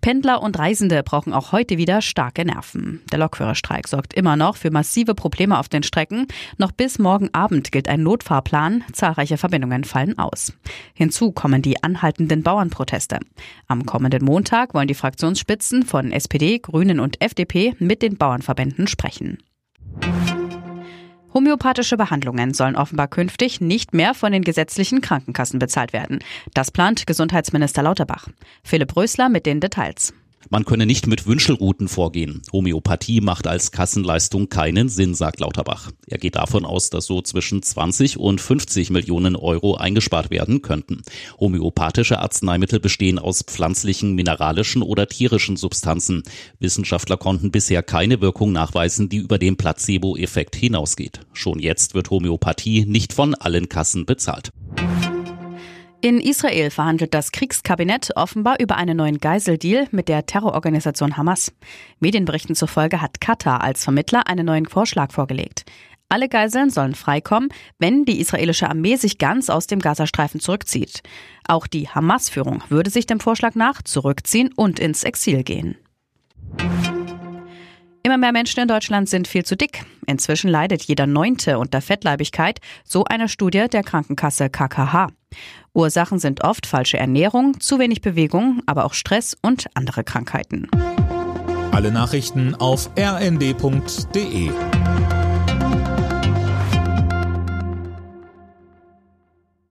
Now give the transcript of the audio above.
Pendler und Reisende brauchen auch heute wieder starke Nerven. Der Lokführerstreik sorgt immer noch für massive Probleme auf den Strecken. Noch bis morgen Abend gilt ein Notfahrplan. Zahlreiche Verbindungen fallen aus. Hinzu kommen die anhaltenden Bauernproteste. Am kommenden Montag wollen die Fraktionsspitzen von SPD, Grünen und FDP mit den Bauernverbänden sprechen. Homöopathische Behandlungen sollen offenbar künftig nicht mehr von den gesetzlichen Krankenkassen bezahlt werden. Das plant Gesundheitsminister Lauterbach. Philipp Rösler mit den Details. Man könne nicht mit Wünschelrouten vorgehen. Homöopathie macht als Kassenleistung keinen Sinn, sagt Lauterbach. Er geht davon aus, dass so zwischen 20 und 50 Millionen Euro eingespart werden könnten. Homöopathische Arzneimittel bestehen aus pflanzlichen, mineralischen oder tierischen Substanzen. Wissenschaftler konnten bisher keine Wirkung nachweisen, die über den Placebo-Effekt hinausgeht. Schon jetzt wird Homöopathie nicht von allen Kassen bezahlt. In Israel verhandelt das Kriegskabinett offenbar über einen neuen Geiseldeal mit der Terrororganisation Hamas. Medienberichten zufolge hat Katar als Vermittler einen neuen Vorschlag vorgelegt. Alle Geiseln sollen freikommen, wenn die israelische Armee sich ganz aus dem Gazastreifen zurückzieht. Auch die Hamas-Führung würde sich dem Vorschlag nach zurückziehen und ins Exil gehen. Immer mehr Menschen in Deutschland sind viel zu dick. Inzwischen leidet jeder Neunte unter Fettleibigkeit, so eine Studie der Krankenkasse KKH. Ursachen sind oft falsche Ernährung, zu wenig Bewegung, aber auch Stress und andere Krankheiten. Alle Nachrichten auf rnd.de